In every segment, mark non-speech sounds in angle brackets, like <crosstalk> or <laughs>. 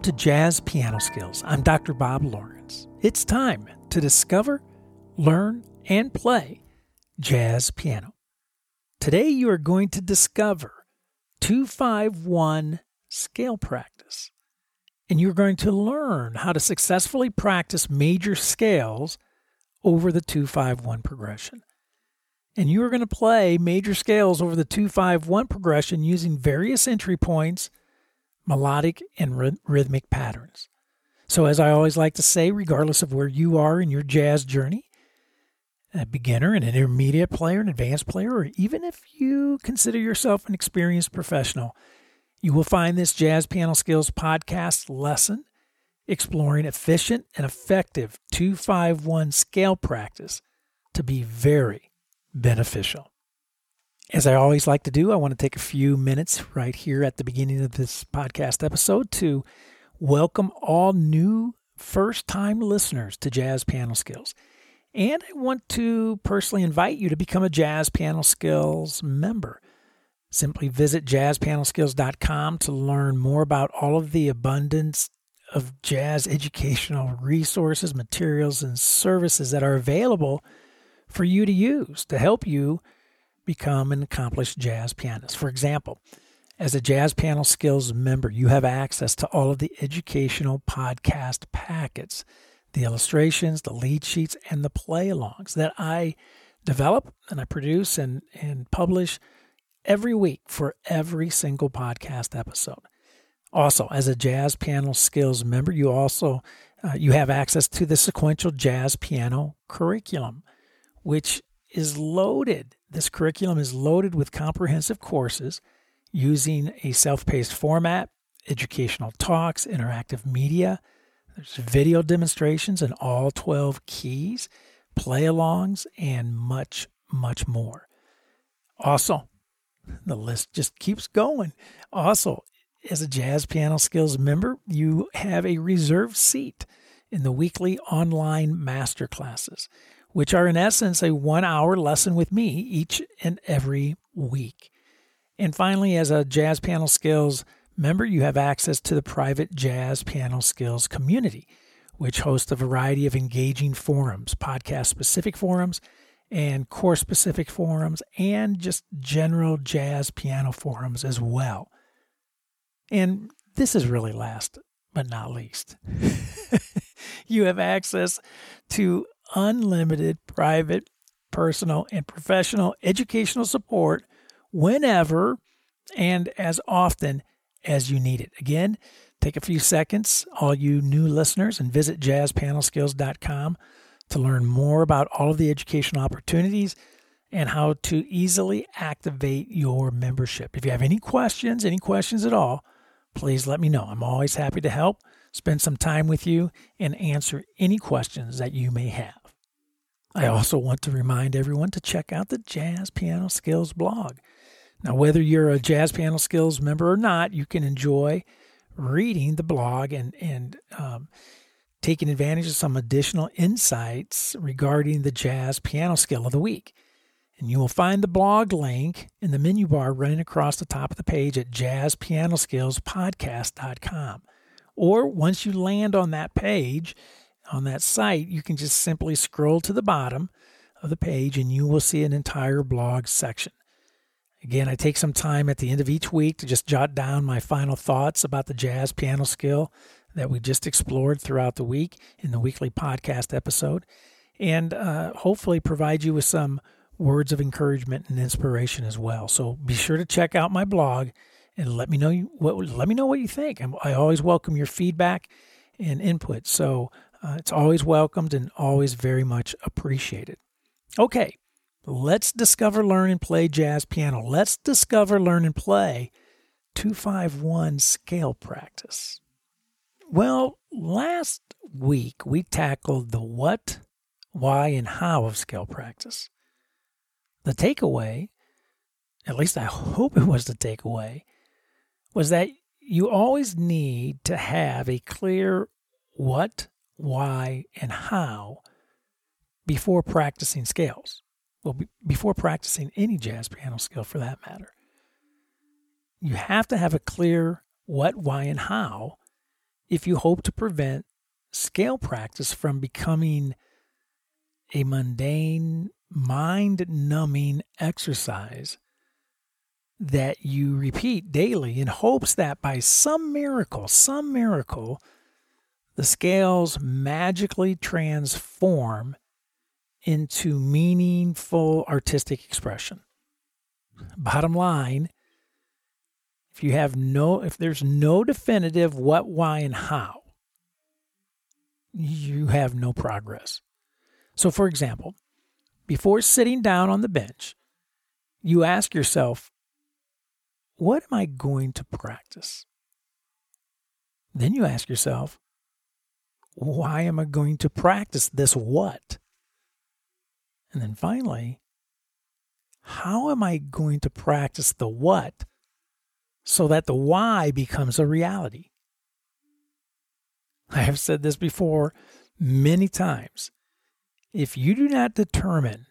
Welcome to Jazz Piano Skills. I'm Dr. Bob Lawrence. It's time to discover, learn, and play jazz piano. Today you are going to discover 251 scale practice. And you're going to learn how to successfully practice major scales over the 251 progression. And you are going to play major scales over the 251 progression using various entry points melodic and rhythmic patterns. So, as I always like to say, regardless of where you are in your jazz journey, a beginner, an intermediate player, an advanced player, or even if you consider yourself an experienced professional, you will find this Jazz Piano Skills podcast lesson exploring efficient and effective 251 scale practice to be very beneficial. As I always like to do, I want to take a few minutes right here at the beginning of this podcast episode to welcome all new first time listeners to Jazz Piano Skills. And I want to personally invite you to become a Jazz Piano Skills member. Simply visit jazzpianoskills.com to learn more about all of the abundance of jazz educational resources, materials, and services that are available for you to use to help you become an accomplished jazz pianist. For example, as a Jazz Piano Skills member, you have access to all of the educational podcast packets, the illustrations, the lead sheets, and the play alongs that I develop and I produce and, and publish every week for every single podcast episode. Also, as a Jazz Piano Skills member, you also uh, you have access to the sequential jazz piano curriculum, which is loaded this curriculum is loaded with comprehensive courses using a self paced format, educational talks, interactive media. There's video demonstrations in all 12 keys, play alongs, and much, much more. Also, the list just keeps going. Also, as a Jazz Piano Skills member, you have a reserved seat in the weekly online master classes which are in essence a one hour lesson with me each and every week. And finally, as a Jazz Piano Skills member, you have access to the private Jazz Piano Skills community, which hosts a variety of engaging forums, podcast specific forums, and course specific forums, and just general jazz piano forums as well. And this is really last but not least. <laughs> you have access to unlimited private, personal, and professional educational support whenever and as often as you need it. Again, take a few seconds, all you new listeners, and visit jazzpianoskills.com to learn more about all of the educational opportunities and how to easily activate your membership. If you have any questions, any questions at all, please let me know. I'm always happy to help, spend some time with you, and answer any questions that you may have. I also want to remind everyone to check out the Jazz Piano Skills blog. Now, whether you're a Jazz Piano Skills member or not, you can enjoy reading the blog and, and um, taking advantage of some additional insights regarding the jazz piano skill of the week. And you will find the blog link in the menu bar running across the top of the page at jazzpianoskillspodcast.com. Or once you land on that page, on that site, you can just simply scroll to the bottom of the page and you will see an entire blog section. Again, I take some time at the end of each week to just jot down my final thoughts about the jazz piano skill that we just explored throughout the week in the weekly podcast episode, and uh, hopefully provide you with some words of encouragement and inspiration as well. So be sure to check out my blog and let me know what let me know what you think. I always welcome your feedback and input. So uh, it's always welcomed and always very much appreciated. Okay, let's discover, learn, and play jazz piano. Let's discover, learn, and play 251 scale practice. Well, last week we tackled the what, why, and how of scale practice. The takeaway, at least I hope it was the takeaway, was that you always need to have a clear what, why, and how before practicing scales. Well, before practicing any jazz piano skill for that matter. You have to have a clear what, why, and how if you hope to prevent scale practice from becoming a mundane, mind numbing exercise that you repeat daily in hopes that by some miracle, some miracle, the scales magically transform into meaningful artistic expression. Bottom line, if you have no if there's no definitive what, why and how, you have no progress. So for example, before sitting down on the bench, you ask yourself, what am I going to practice? Then you ask yourself, why am I going to practice this what? And then finally, how am I going to practice the what so that the why becomes a reality? I have said this before many times. If you do not determine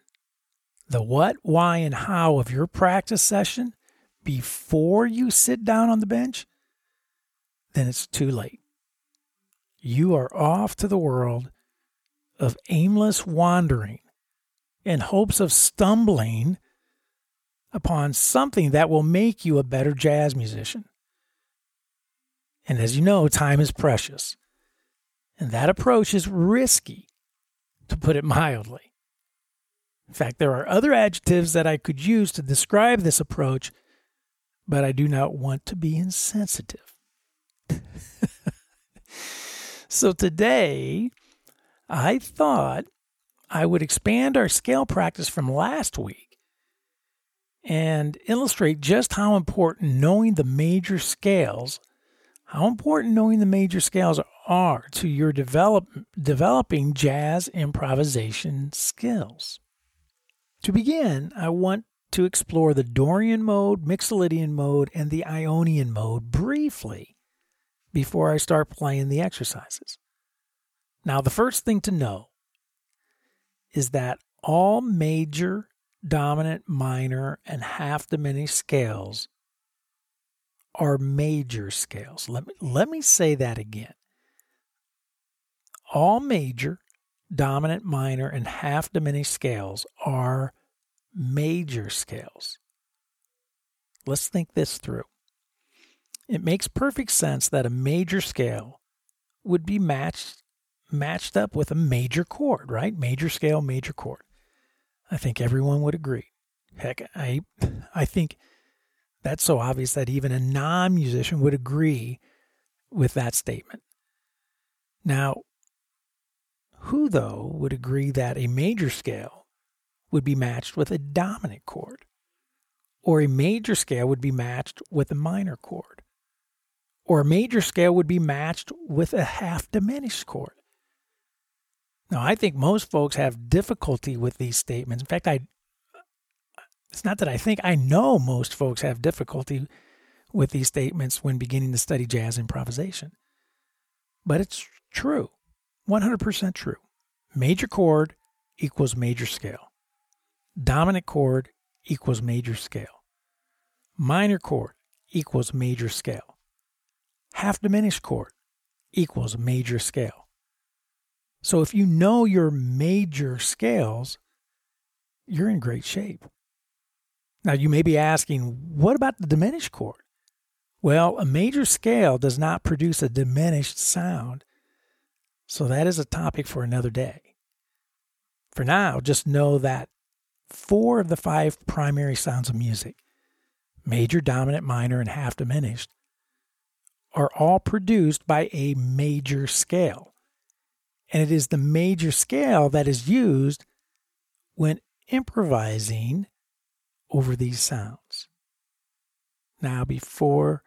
the what, why, and how of your practice session, before you sit down on the bench, then it's too late. You are off to the world of aimless wandering in hopes of stumbling upon something that will make you a better jazz musician. And as you know, time is precious. And that approach is risky, to put it <laughs> mildly. In fact, there are other adjectives that I could use to describe this approach but I do not want to be insensitive. <laughs> so today, I thought I would expand our scale practice from last week and illustrate just how important knowing the major scales, how important knowing the major scales are to your develop, developing jazz improvisation skills. To begin, I want to explore the Dorian mode, Mixolydian mode, and the Ionian mode briefly before I start playing the exercises. Now, the first thing to know is that all major, dominant, minor, and half diminished scales are major scales. Let me, let me say that again. All major, dominant, minor, and half diminished scales are major scales. Let's think this through. It makes perfect sense that a major scale would be matched matched up with a major chord, right? Major scale, major chord. I think everyone would agree. Heck, I I think that's so obvious that even a non-musician would agree with that statement. Now, who though would agree that a major scale would be matched with a dominant chord, or a major scale would be matched with a minor chord, or major scale would be matched with a half diminished chord. Now, I think most folks have difficulty with these statements. In fact, I it's not that I think I know most folks have difficulty with these statements when beginning to study jazz improvisation. But it's true. 100% true. Major chord equals major scale. Dominant chord equals major scale. Minor chord equals major scale. Half diminished chord equals major scale. So if you know your major scales, you're in great shape. Now you may be asking, what about the diminished chord? Well, a major scale does not produce a diminished sound. So that is a topic for another day. For now, just know that four of the five primary sounds of music major, dominant, minor, and half diminished are all produced by a major scale. And it is the major scale that is used when improvising over these sounds. Now, before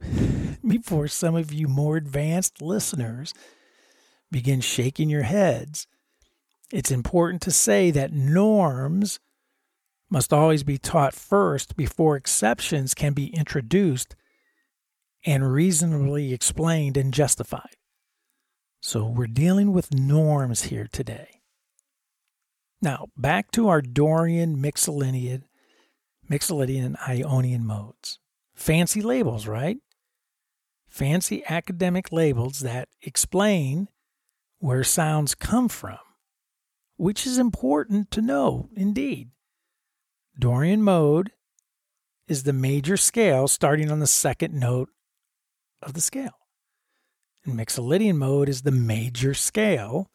<laughs> before some of you more advanced listeners begin shaking your heads it's important to say that norms must always be taught first before exceptions can be introduced and reasonably explained and justified. So we're dealing with norms here today. Now, back to our Dorian, Mixolydian, Mixolydian, and Ionian modes. Fancy labels, right? fancy academic labels that explain where sounds come from, which is important to know indeed. Dorian mode is the major scale starting on the second note of the scale. And Mixolydian mode is the major scale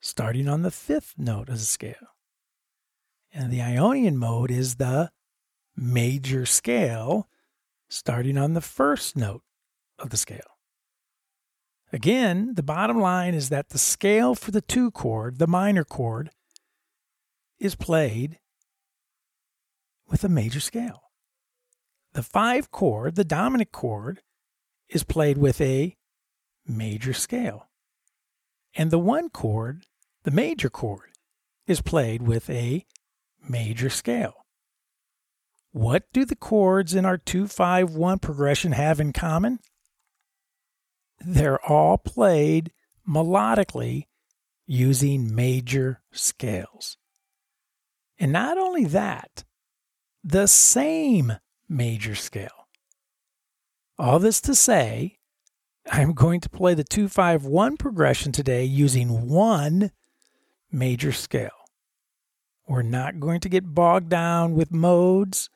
starting on the fifth note of the scale. And the Ionian mode is the major scale starting on the first note of the scale. Again, the bottom line is that the scale for the two chord, the minor chord, is played with a major scale. The five chord, the dominant chord, is played with a major scale. And the one chord, the major chord, is played with a major scale. What do the chords in our 251 progression have in common? They're all played melodically using major scales. And not only that, the same major scale. All this to say, I'm going to play the 251 progression today using one major scale. We're not going to get bogged down with modes,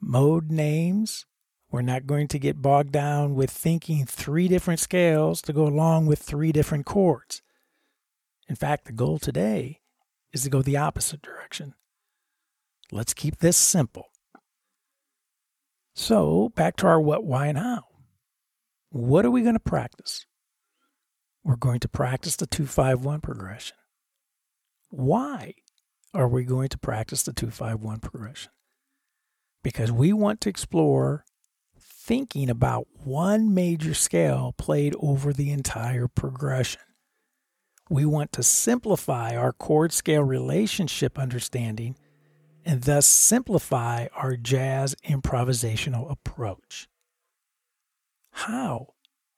mode names. We're not going to get bogged down with thinking three different scales to go along with three different chords. In fact, the goal today is to go the opposite direction. Let's keep this simple. So, back to our what, why, and how. What are we going to practice? We're going to practice the 251 progression. Why are we going to practice the 251 progression? Because we want to explore thinking about one major scale played over the entire progression. We want to simplify our chord scale relationship understanding and thus simplify our jazz improvisational approach. How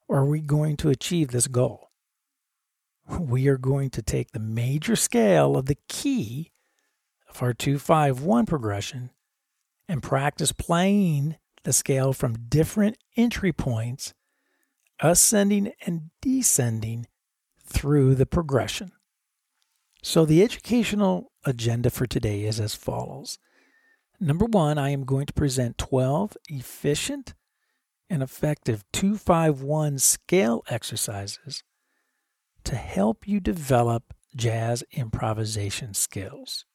are we going to achieve this goal? We are going to take the major scale of the key of our 251 progression and practice playing the scale from different entry points, ascending and descending through the progression. So, the educational agenda for today is as follows. Number one, I am going to present 12 efficient and effective 251 scale exercises to help you develop jazz improvisation skills.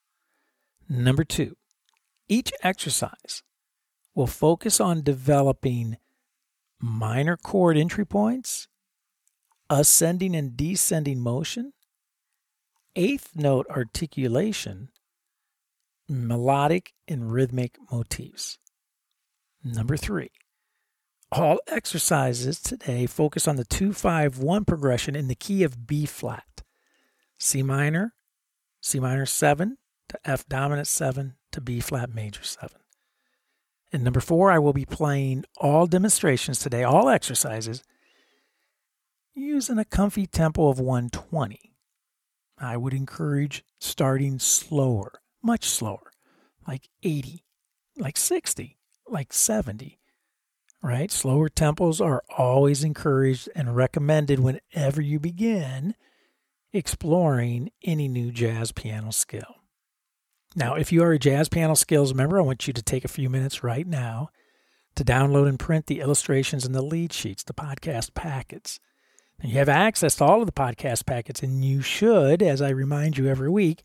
Number two, each exercise will focus on developing minor chord entry points, ascending and descending motion, eighth note articulation, melodic and rhythmic motifs. Number three, all exercises today focus on the 251 progression in the key of B flat, C minor, C minor 7 to F dominant 7 to B flat major 7. And number four, I will be playing all demonstrations today, all exercises, using a comfy tempo of 120. I would encourage starting slower, much slower, like 80, like 60, like 70. Right? Slower tempos are always encouraged and recommended whenever you begin exploring any new jazz piano skill. Now, if you are a Jazz Piano Skills member, I want you to take a few minutes right now to download and print the illustrations and the lead sheets, the podcast packets. You have access to all of the podcast packets, and you should, as I remind you every week,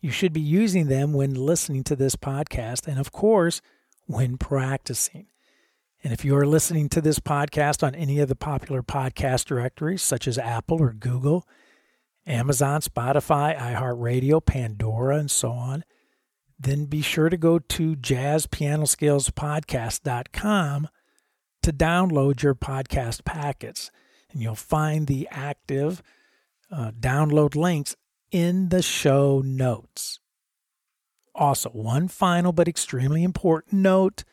you should be using them when listening to this podcast, and of course, when practicing. And if you are listening to this podcast on any of the popular podcast directories, such as Apple or Google, Amazon, Spotify, iHeartRadio, Pandora, and so on, then be sure to go to jazzpianoskillspodcast.com to download your podcast packets and you'll find the active uh, download links in the show notes. Also, one final but extremely important note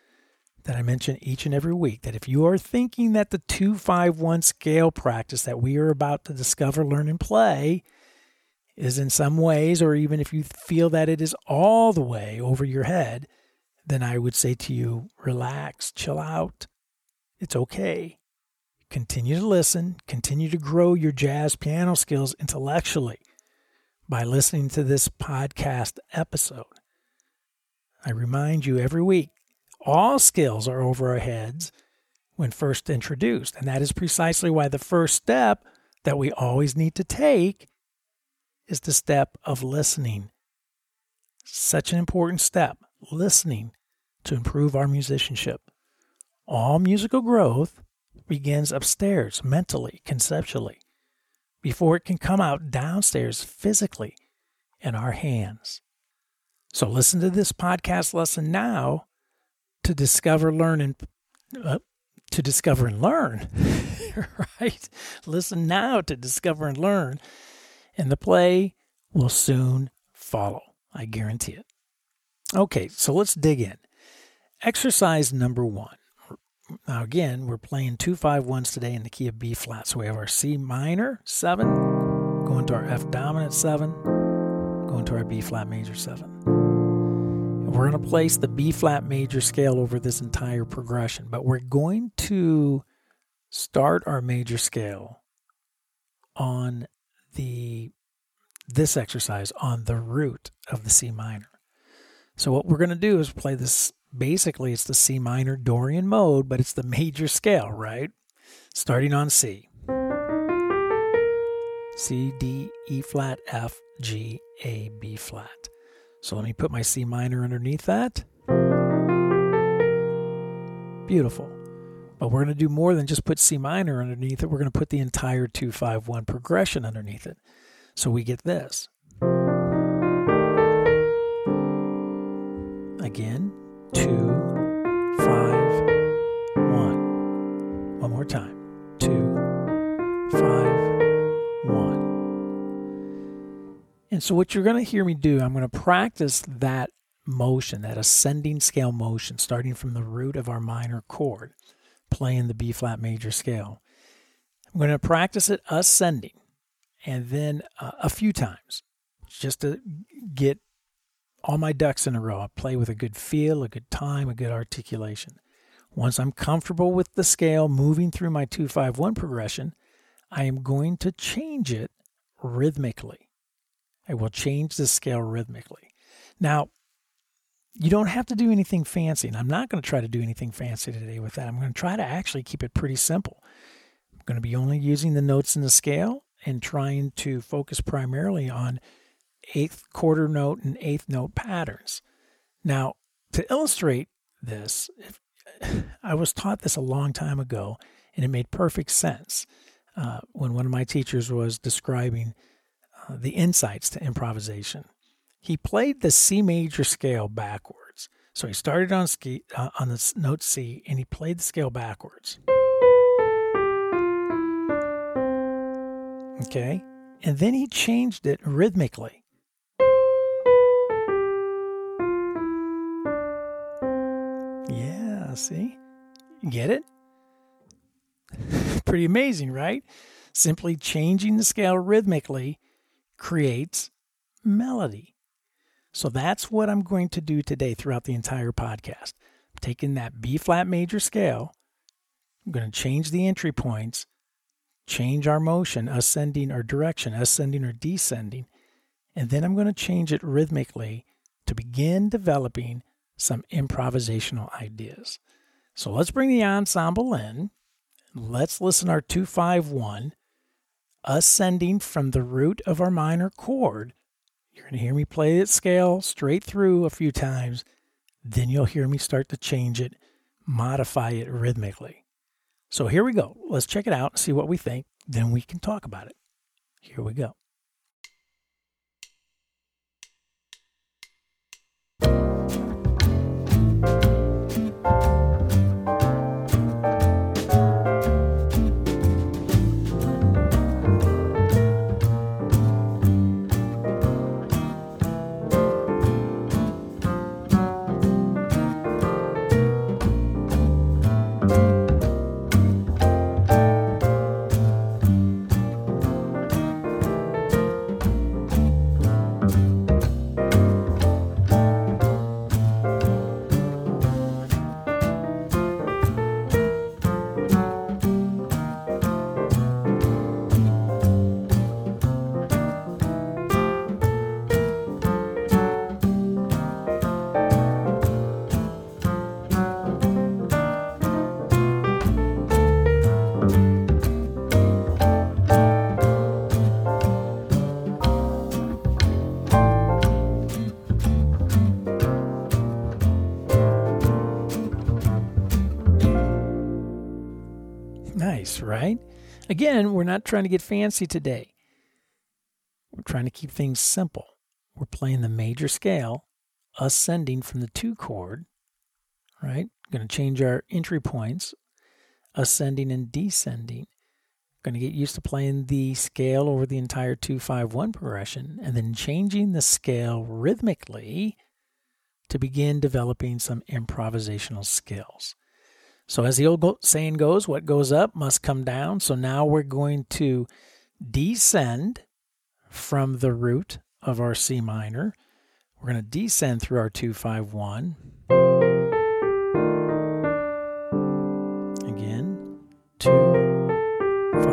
that I mention each and every week that if you are thinking that the 251 scale practice that we are about to discover, learn, and play is in some ways, or even if you feel that it is all the way over your head, then I would say to you, relax, chill out. It's okay. Continue to listen, continue to grow your jazz piano skills intellectually by listening to this podcast episode. I remind you every week all skills are over our heads when first introduced. And that is precisely why the first step that we always need to take is the step of listening. Such an important step, listening to improve our musicianship. All musical growth begins upstairs, mentally, conceptually, before it can come out downstairs physically in our hands. So listen to this podcast lesson now to discover, learn, and uh, to discover and learn. <laughs> right? Listen now to discover and learn, and the play will soon follow. I guarantee it. Okay, so let's dig in. Exercise number one. Now, again, we're playing two five ones today in the key of B flat. So we have our C minor seven, going to our F dominant seven, going to our B flat major seven. And we're going to place the B flat major scale over this entire progression, but we're going to start our major scale on the this exercise on the root of the C minor. So what we're going to do is play this basically it's the C minor Dorian mode, but it's the major scale, right? Starting on C. C, D, E flat, F, G, A, B flat. So let me put my C minor underneath that. Beautiful. But we're going to do more than just put C minor underneath it. We're going to put the entire 251 progression underneath it. So we get this. Again, two, five, one. One more time. Two, five, one. And so, what you're going to hear me do, I'm going to practice that motion, that ascending scale motion, starting from the root of our minor chord playing the B flat major scale. I'm going to practice it ascending and then uh, a few times just to get all my ducks in a row. I play with a good feel, a good time, a good articulation. Once I'm comfortable with the scale moving through my 251 progression, I am going to change it rhythmically. I will change the scale rhythmically. Now, you don't have to do anything fancy. And I'm not going to try to do anything fancy today with that. I'm going to try to actually keep it pretty simple. I'm going to be only using the notes in the scale and trying to focus primarily on eighth quarter note and eighth note patterns. Now, to illustrate this, if, I was taught this a long time ago, and it made perfect sense uh, when one of my teachers was describing uh, the insights to improvisation he played the C major scale backwards. So he started on ski, uh, on the note C and he played the scale backwards. Okay? And then he changed it rhythmically. See? You get it? <laughs> Pretty amazing, right? Simply changing the scale rhythmically creates melody. So that's what I'm going to do today throughout the entire podcast. I'm taking that B flat major scale, I'm going to change the entry points, change our motion, ascending or direction, ascending or descending, and then I'm going to change it rhythmically to begin developing some improvisational ideas. So let's bring the ensemble in. Let's listen our 251 ascending from the root of our minor chord you're going to hear me play it scale straight through a few times. Then you'll hear me start to change it, modify it rhythmically. So here we go. Let's check it out, see what we think. Then we can talk about it. Here we go. Right? Again, we're not trying to get fancy today. We're trying to keep things simple. We're playing the major scale, ascending from the two chord, right? Going to change our entry points, ascending and descending. Going to get used to playing the scale over the entire 251 progression and then changing the scale rhythmically to begin developing some improvisational skills. So, as the old saying goes, what goes up must come down. So, now we're going to descend from the root of our C minor. We're going to descend through our 251. Again, 2, 5,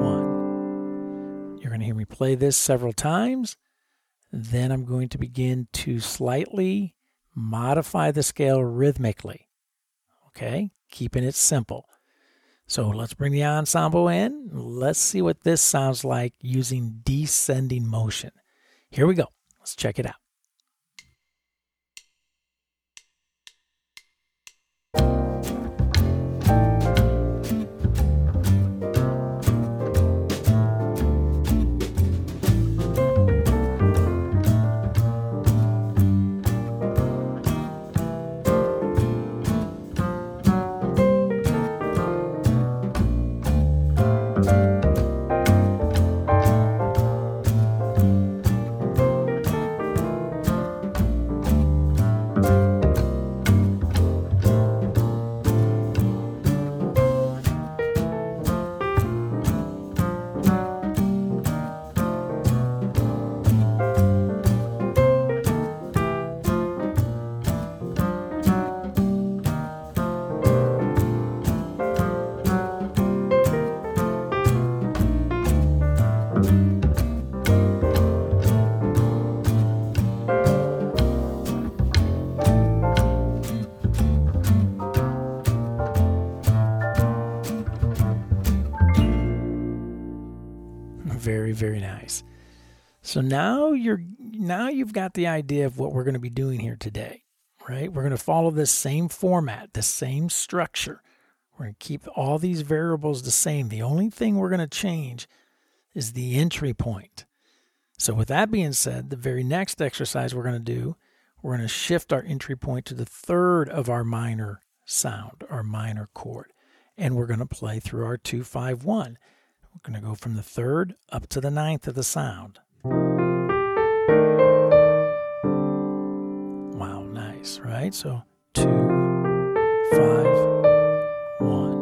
1. You're going to hear me play this several times. Then I'm going to begin to slightly modify the scale rhythmically okay? Keeping it simple. So let's bring the ensemble in. Let's see what this sounds like using descending motion. Here we go. Let's check it out. Very, nice. So now you're now you've got the idea of what we're going to be doing here today, right? We're going to follow this same format, the same structure. We're going to keep all these variables the same. The only thing we're going to change is the entry point. So with that being said, the very next exercise we're going to do, we're going to shift our entry point to the third of our minor sound, our minor chord, and we're going to play through our 251. We're going to go from the third up to the ninth of the sound. Wow, nice, right? So two, five, one.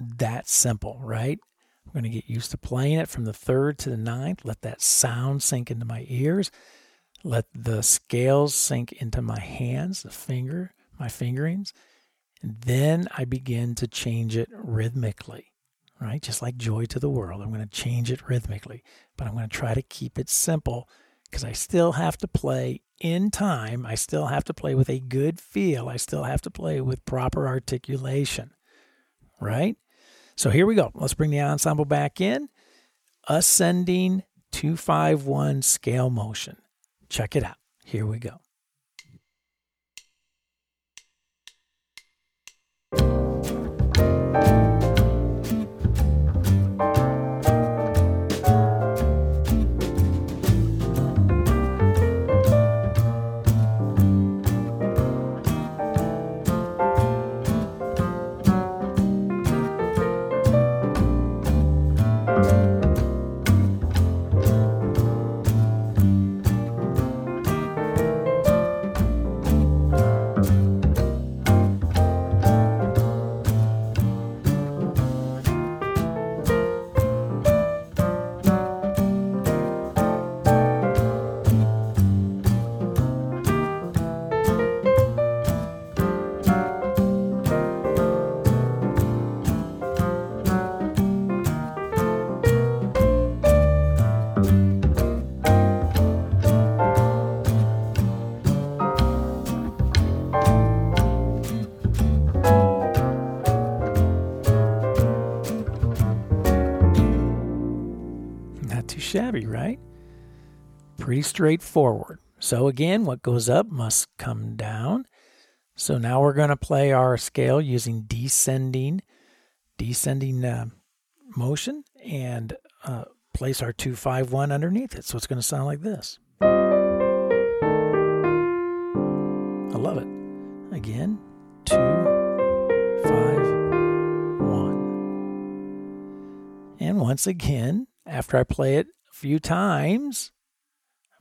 That's simple, right? I'm going to get used to playing it from the third to the ninth. Let that sound sink into my ears. Let the scales sink into my hands, the finger, my fingerings. Then I begin to change it rhythmically, right? Just like joy to the world. I'm going to change it rhythmically, but I'm going to try to keep it simple because I still have to play in time. I still have to play with a good feel. I still have to play with proper articulation, right? So here we go. Let's bring the ensemble back in. Ascending 251 scale motion. Check it out. Here we go. Pretty straightforward. So, again, what goes up must come down. So now we're going to play our scale using descending, descending uh, motion and uh, place our 251 underneath it. So it's going to sound like this. I love it. Again, two, five, one. And once again, after I play it a few times,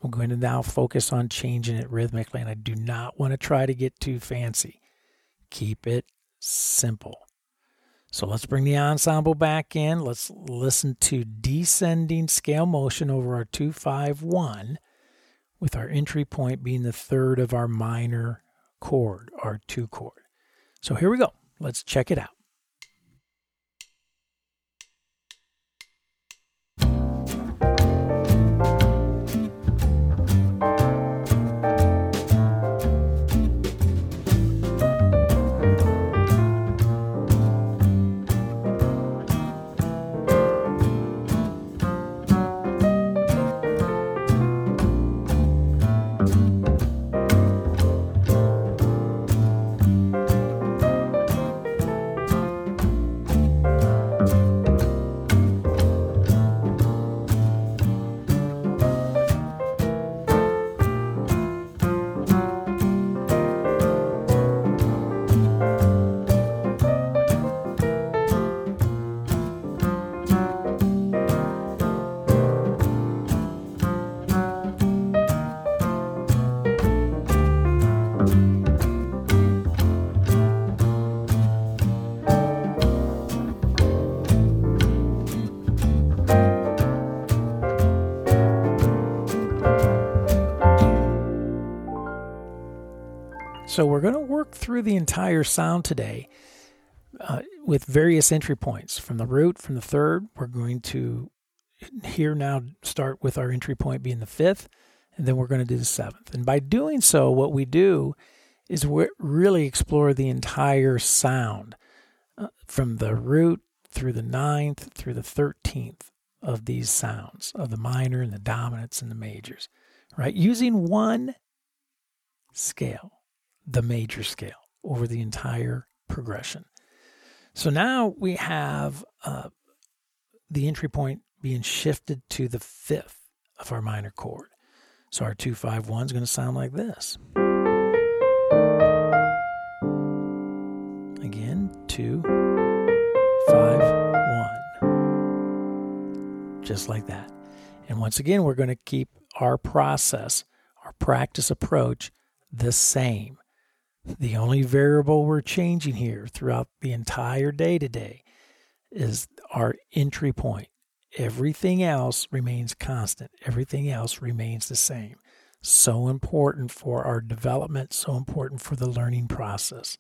I'm going to now focus on changing it rhythmically, and I do not want to try to get too fancy. Keep it simple. So let's bring the ensemble back in. Let's listen to descending scale motion over our 251, with our entry point being the third of our minor chord, our 2 chord. So here we go. Let's check it out. So we're going to work through the entire sound today uh, with various entry points from the root, from the third. We're going to here now start with our entry point being the fifth, and then we're going to do the seventh. And by doing so, what we do is we really explore the entire sound uh, from the root through the ninth through the thirteenth of these sounds of the minor and the dominants and the majors, right? Using one scale the major scale over the entire progression. So now we have uh, the entry point being shifted to the fifth of our minor chord. So our 251 is going to sound like this. Again, two, five, one. Just like that. And once again, we're going to keep our process, our practice approach the same. The only variable we're changing here throughout the entire day today is our entry point. Everything else remains constant, everything else remains the same. So important for our development, so important for the learning process.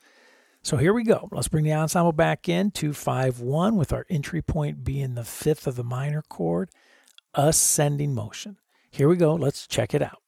So here we go. Let's bring the ensemble back in 251 with our entry point being the fifth of the minor chord, ascending motion. Here we go. Let's check it out.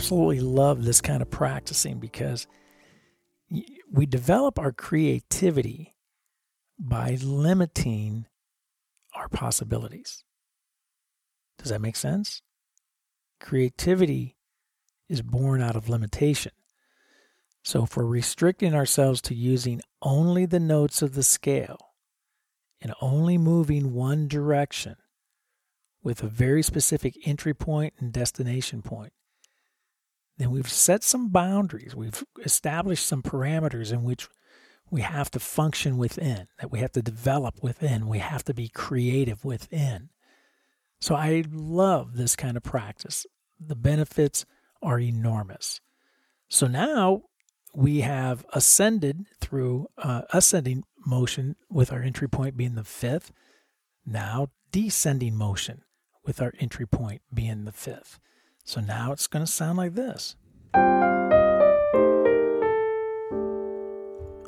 Absolutely love this kind of practicing because we develop our creativity by limiting our possibilities. Does that make sense? Creativity is born out of limitation. So if we're restricting ourselves to using only the notes of the scale, and only moving one direction with a very specific entry point and destination point, then we've set some boundaries. We've established some parameters in which we have to function within, that we have to develop within, we have to be creative within. So I love this kind of practice. The benefits are enormous. So now we have ascended through uh, ascending motion with our entry point being the fifth. Now descending motion with our entry point being the fifth. So now it's going to sound like this.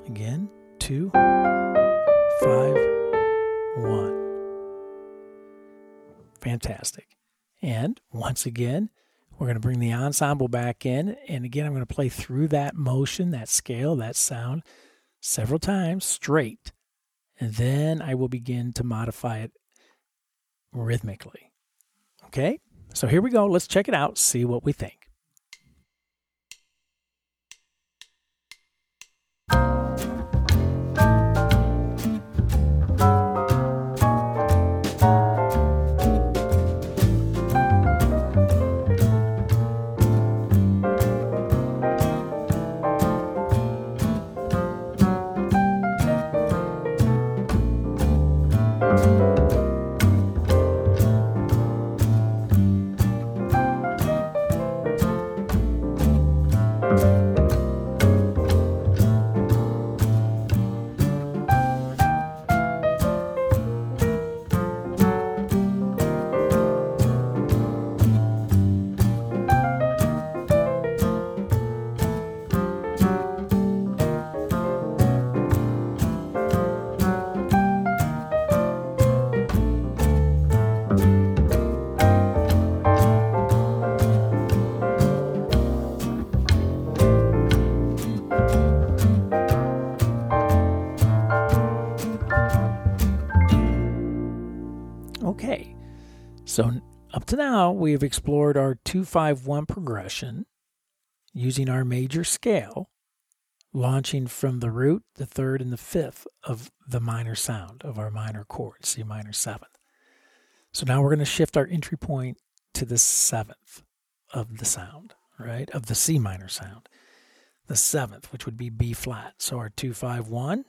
Again, two, five, one. Fantastic. And once again, we're going to bring the ensemble back in. And again, I'm going to play through that motion, that scale, that sound several times straight. And then I will begin to modify it rhythmically. Okay? So here we go. Let's check it out, see what we think. We have explored our 251 progression using our major scale, launching from the root, the third, and the fifth of the minor sound of our minor chord, C minor seventh. So now we're going to shift our entry point to the seventh of the sound, right? Of the C minor sound. The seventh, which would be B flat. So our 251.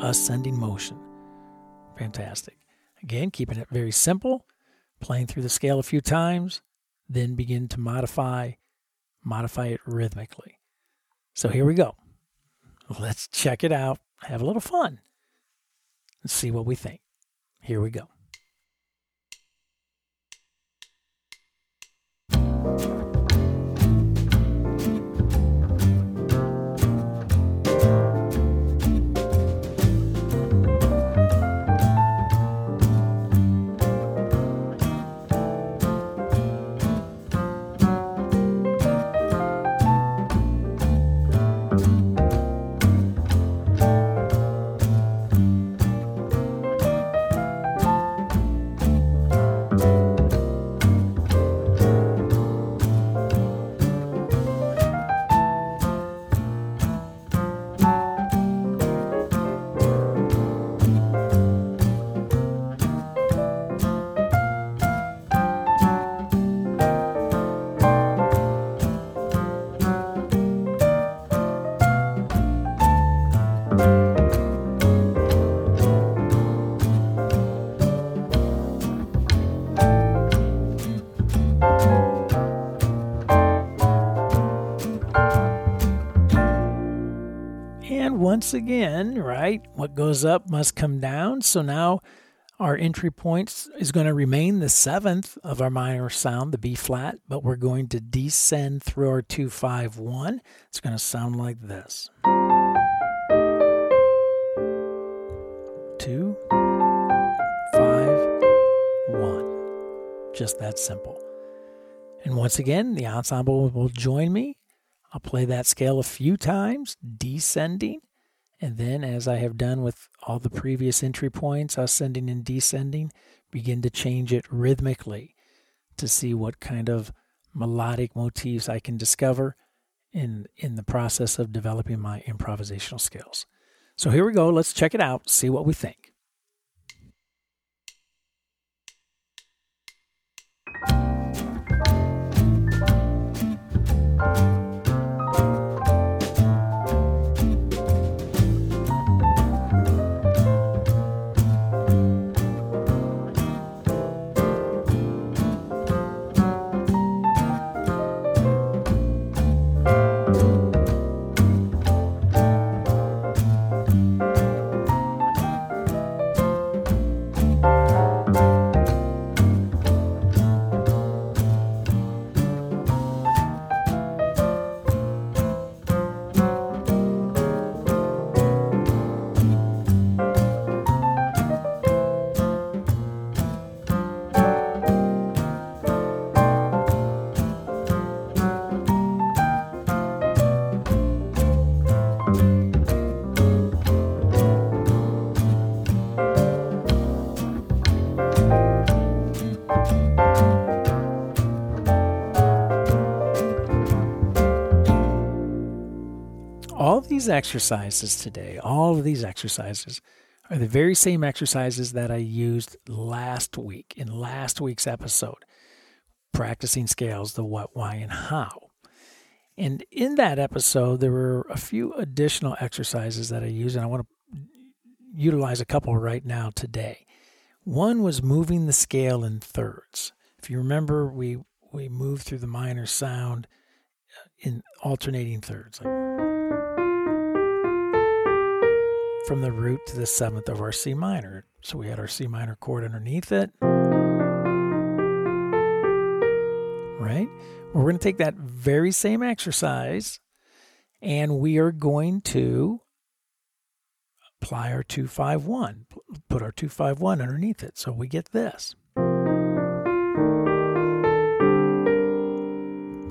Ascending motion. Fantastic. Again, keeping it very simple, playing through the scale a few times, then begin to modify, modify it rhythmically. So here we go. Let's check it out, have a little fun, and see what we think. Here we go. Once again, right, what goes up must come down. So now our entry points is going to remain the seventh of our minor sound, the B flat, but we're going to descend through our 251. It's going to sound like this. Two, five, one. Just that simple. And once again, the ensemble will join me. I'll play that scale a few times, descending, and then, as I have done with all the previous entry points, ascending and descending, begin to change it rhythmically to see what kind of melodic motifs I can discover in in the process of developing my improvisational skills. So here we go. Let's check it out. See what we think. These exercises today, all of these exercises are the very same exercises that I used last week in last week's episode, practicing scales, the what, why, and how. And in that episode, there were a few additional exercises that I used, and I want to utilize a couple right now today. One was moving the scale in thirds. If you remember, we we moved through the minor sound uh, in alternating thirds. Like from the root to the seventh of our C minor. So we had our C minor chord underneath it. Right? We're going to take that very same exercise and we are going to apply our 251, put our 251 underneath it. So we get this.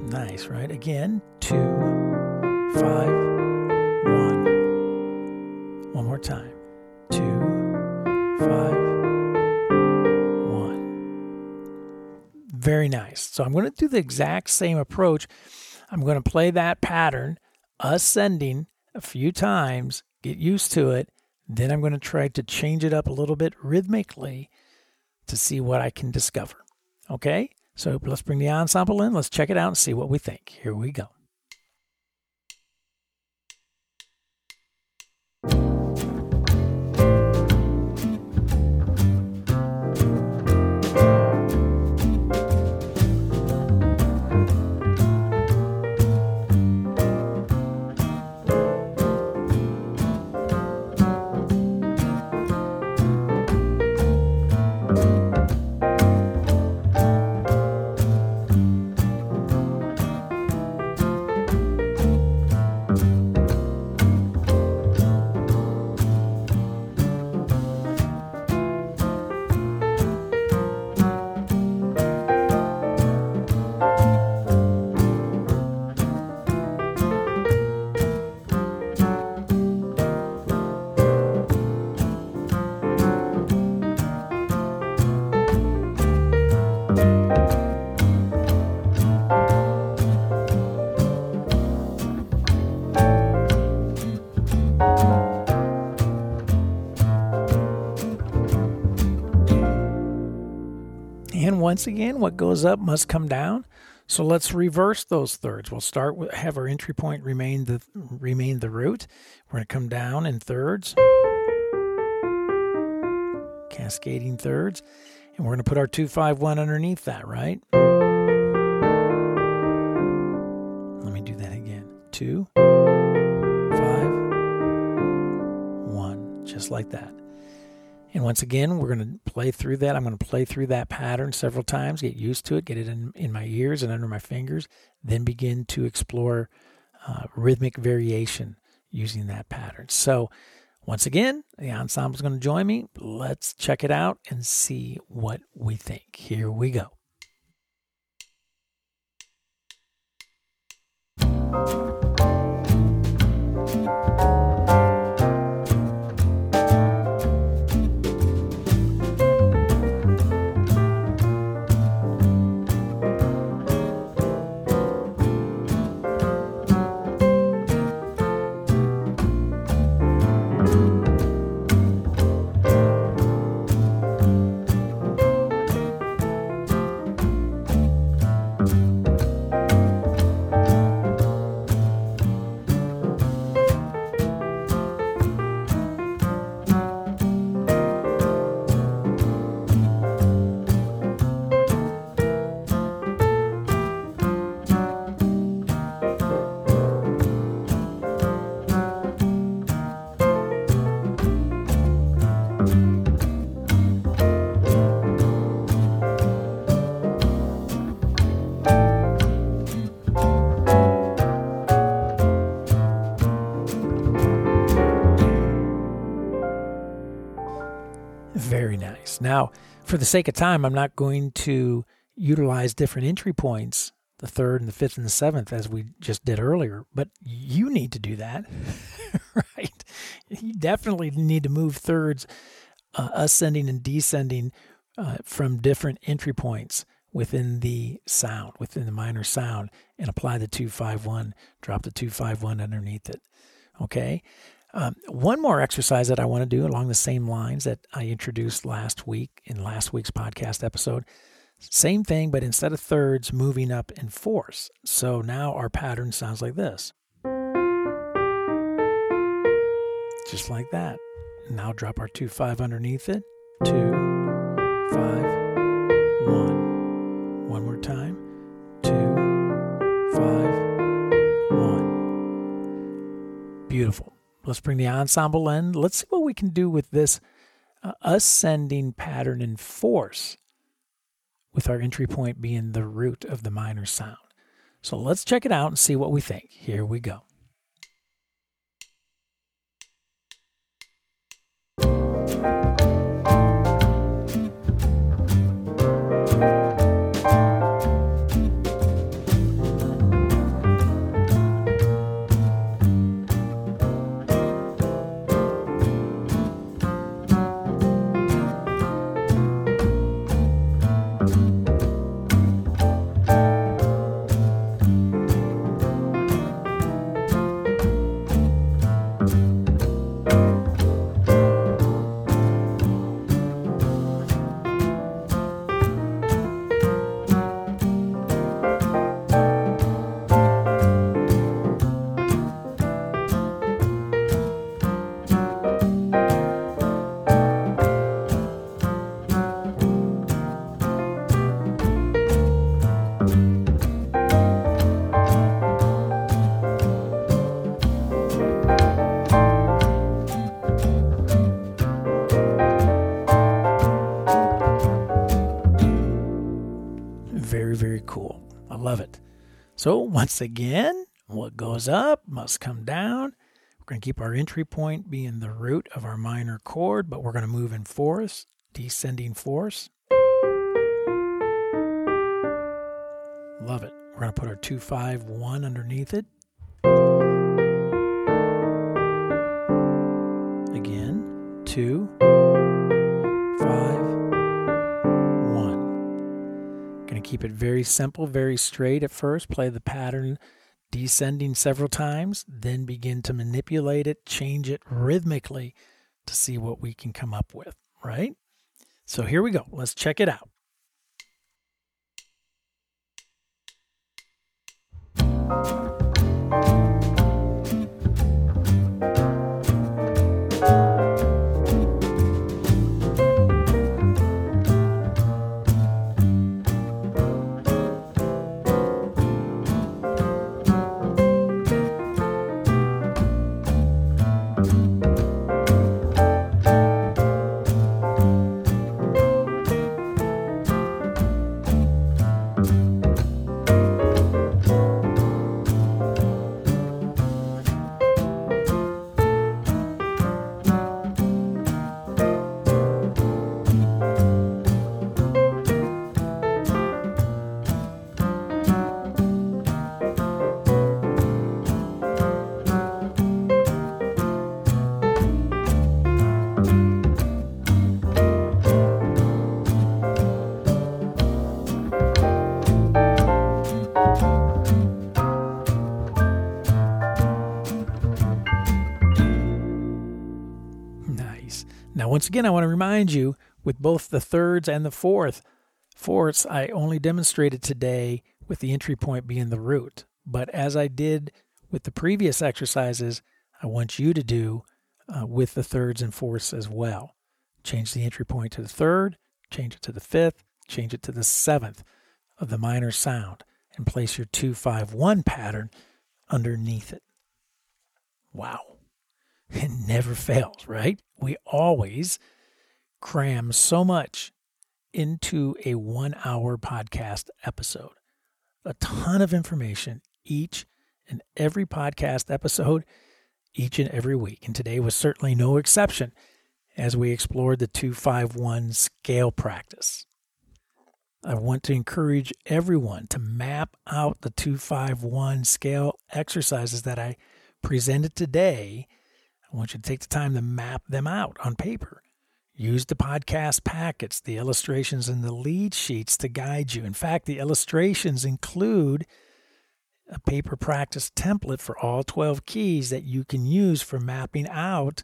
Nice, right? Again, two, five, one. One more time. Two, five, one. Very nice. So I'm going to do the exact same approach. I'm going to play that pattern, ascending a few times, get used to it. Then I'm going to try to change it up a little bit rhythmically to see what I can discover. Okay? So let's bring the ensemble in. Let's check it out and see what we think. Here we go. Once again, what goes up must come down. So let's reverse those thirds. We'll start with have our entry point remain the remain the root. We're going to come down in thirds, cascading thirds, and we're going to put our two five one underneath that. Right? Let me do that again. Two, five, one, just like that. And once again, we're going to play through that. I'm going to play through that pattern several times, get used to it, get it in, in my ears and under my fingers, then begin to explore uh, rhythmic variation using that pattern. So, once again, the ensemble is going to join me. Let's check it out and see what we think. Here we go. Now, for the sake of time, I'm not going to utilize different entry points, the third and the fifth and the seventh, as we just did earlier, but you need to do that, <laughs> right? You definitely need to move thirds, uh, ascending and descending uh, from different entry points within the sound, within the minor sound, and apply the 251, drop the 251 underneath it. Okay. Um, one more exercise that I want to do along the same lines that I introduced last week in last week's podcast episode. Same thing, but instead of thirds, moving up in fourths. So now our pattern sounds like this. Just like that. Now drop our 2 5 underneath it. 2 5 Let's bring the ensemble in. Let's see what we can do with this uh, ascending pattern in force, with our entry point being the root of the minor sound. So let's check it out and see what we think. Here we go. Love it. So, once again, what goes up must come down. We're going to keep our entry point being the root of our minor chord, but we're going to move in fourths, descending fourths. Love it. We're going to put our 2 5 1 underneath it. Again, 2 keep it very simple, very straight at first. Play the pattern descending several times, then begin to manipulate it, change it rhythmically to see what we can come up with, right? So here we go. Let's check it out. Now, once again, I want to remind you with both the thirds and the fourth, fourths, I only demonstrated today with the entry point being the root. But as I did with the previous exercises, I want you to do uh, with the thirds and fourths as well. Change the entry point to the third, change it to the fifth, change it to the seventh of the minor sound, and place your 251 pattern underneath it. Wow. <laughs> It never fails, right? We always cram so much into a one hour podcast episode. A ton of information each and every podcast episode, each and every week. And today was certainly no exception. as we explored the 251 scale practice. I want to encourage everyone to map out the 251 scale exercises that I presented today. I want you to take the time to map them out on paper. Use the podcast packets, the illustrations, and the lead sheets to guide you. In fact, the illustrations include a paper practice template for all 12 keys that you can use for mapping out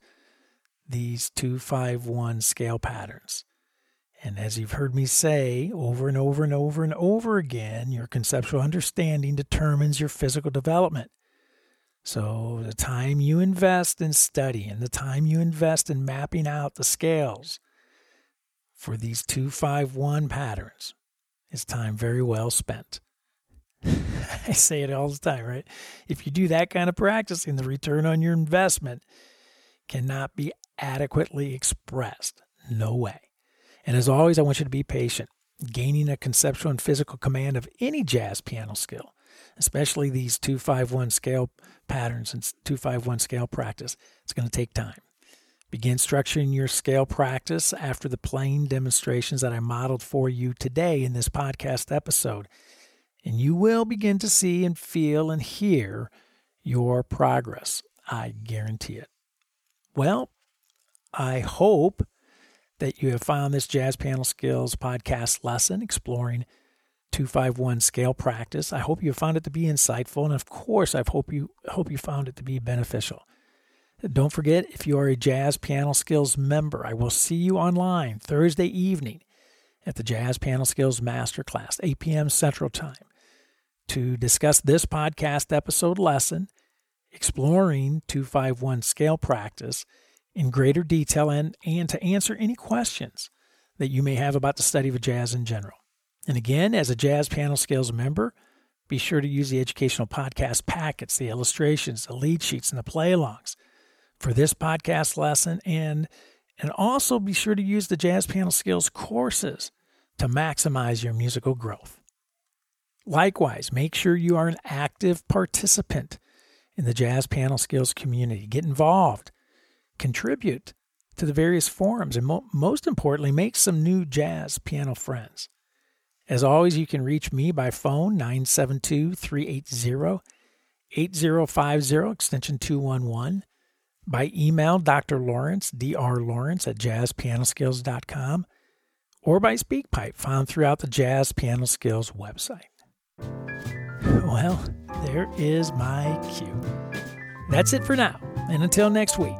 these 251 scale patterns. And as you've heard me say over and over and over and over again, your conceptual understanding determines your physical development. So, the time you invest in study and the time you invest in mapping out the scales for these 251 patterns is time very well spent. <laughs> I say it all the time, right? If you do that kind of practicing, the return on your investment cannot be adequately expressed. No way. And as always, I want you to be patient. Gaining a conceptual and physical command of any jazz piano skill, especially these 251 scale patterns and 251 scale practice, it's going to take time. Begin structuring your scale practice after the playing demonstrations that I modeled for you today in this podcast episode. And you will begin to see and feel and hear your progress. I guarantee it. Well, I hope that you have found this Jazz Piano Skills podcast lesson exploring 251 scale practice. I hope you found it to be insightful and of course I hope you hope you found it to be beneficial. Don't forget if you are a Jazz Piano Skills member, I will see you online Thursday evening at the Jazz Piano Skills Masterclass, 8 p.m. Central Time, to discuss this podcast episode lesson, exploring 251 scale practice in greater detail and, and to answer any questions that you may have about the study of jazz in general. And again, as a Jazz Piano Skills member, be sure to use the educational podcast packets, the illustrations, the lead sheets, and the play alongs for this podcast lesson. And, and also be sure to use the Jazz Piano Skills courses to maximize your musical growth. Likewise, make sure you are an active participant in the Jazz Piano Skills community. Get involved contribute to the various forums, and mo- most importantly, make some new jazz piano friends. As always, you can reach me by phone 972 380 8050, extension 211, by email Dr. Lawrence, Dr. Lawrence at jazzpianoskills.com, or by SpeakPipe, found throughout the Jazz Piano Skills website. Well, there is my cue. That's it for now, and until next week.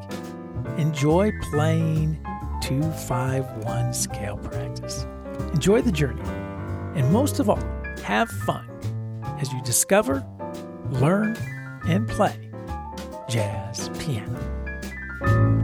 Enjoy playing 251 scale practice. Enjoy the journey. And most of all, have fun as you discover, learn, and play jazz piano.